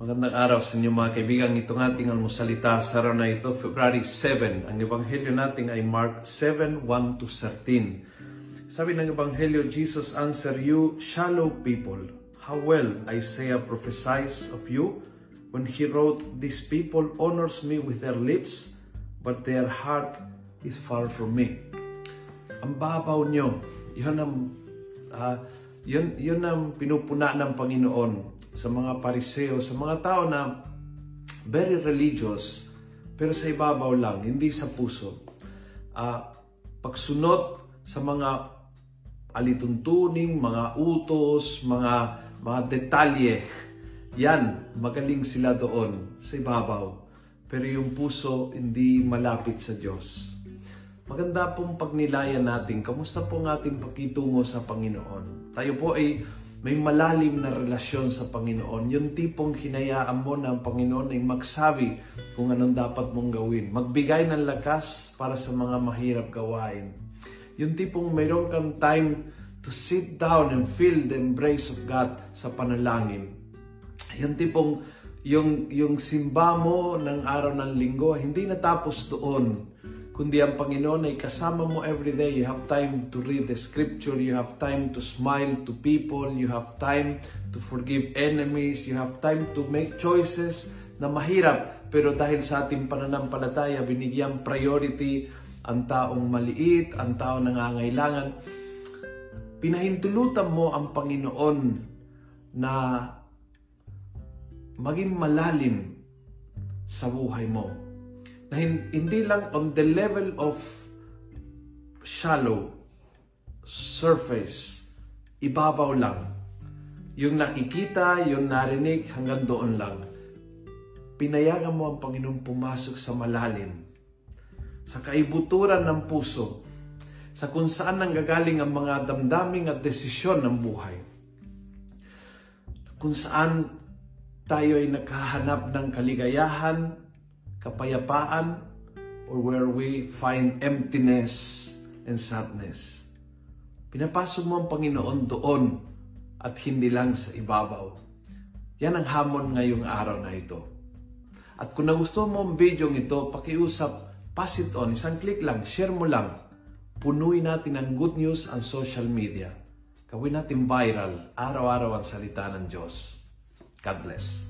Magandang araw sa inyo mga kaibigan. Itong ating almusalita sa araw na ito, February 7. Ang ebanghelyo natin ay Mark 7, 1 to 13. Sabi ng ebanghelyo, Jesus answer you, shallow people. How well Isaiah prophesies of you when he wrote, These people honors me with their lips, but their heart is far from me. Ang babaw nyo, yun ang, uh, yun, yun ang pinupuna ng Panginoon sa mga pariseo, sa mga tao na very religious, pero sa ibabaw lang, hindi sa puso. Uh, pagsunod sa mga alituntuning, mga utos, mga, mga detalye, yan, magaling sila doon sa ibabaw. Pero yung puso, hindi malapit sa Diyos. Maganda pong pagnilayan natin, kamusta po ang ating pakitungo sa Panginoon? Tayo po ay may malalim na relasyon sa Panginoon. Yung tipong hinayaan mo ng Panginoon ay magsabi kung anong dapat mong gawin. Magbigay ng lakas para sa mga mahirap gawain. Yung tipong mayroon kang time to sit down and feel the embrace of God sa panalangin. Yung tipong yung, yung simba mo ng araw ng linggo, hindi natapos doon kundi ang Panginoon ay kasama mo every day. You have time to read the scripture, you have time to smile to people, you have time to forgive enemies, you have time to make choices na mahirap. Pero dahil sa ating pananampalataya, binigyan priority ang taong maliit, ang taong nangangailangan. Pinahintulutan mo ang Panginoon na maging malalim sa buhay mo na hindi lang on the level of shallow surface, ibabaw lang. Yung nakikita, yung narinig, hanggang doon lang. Pinayagan mo ang Panginoon pumasok sa malalim, sa kaibuturan ng puso, sa kung saan nanggagaling ang mga damdaming at desisyon ng buhay. Kung saan tayo ay naghahanap ng kaligayahan, kapayapaan, or where we find emptiness and sadness. Pinapasok mo ang Panginoon doon at hindi lang sa ibabaw. Yan ang hamon ngayong araw na ito. At kung nagustuhan mo ang video ito, pakiusap, pass it on, isang click lang, share mo lang. Punuin natin ang good news ang social media. Gawin natin viral, araw-araw ang salita ng Diyos. God bless.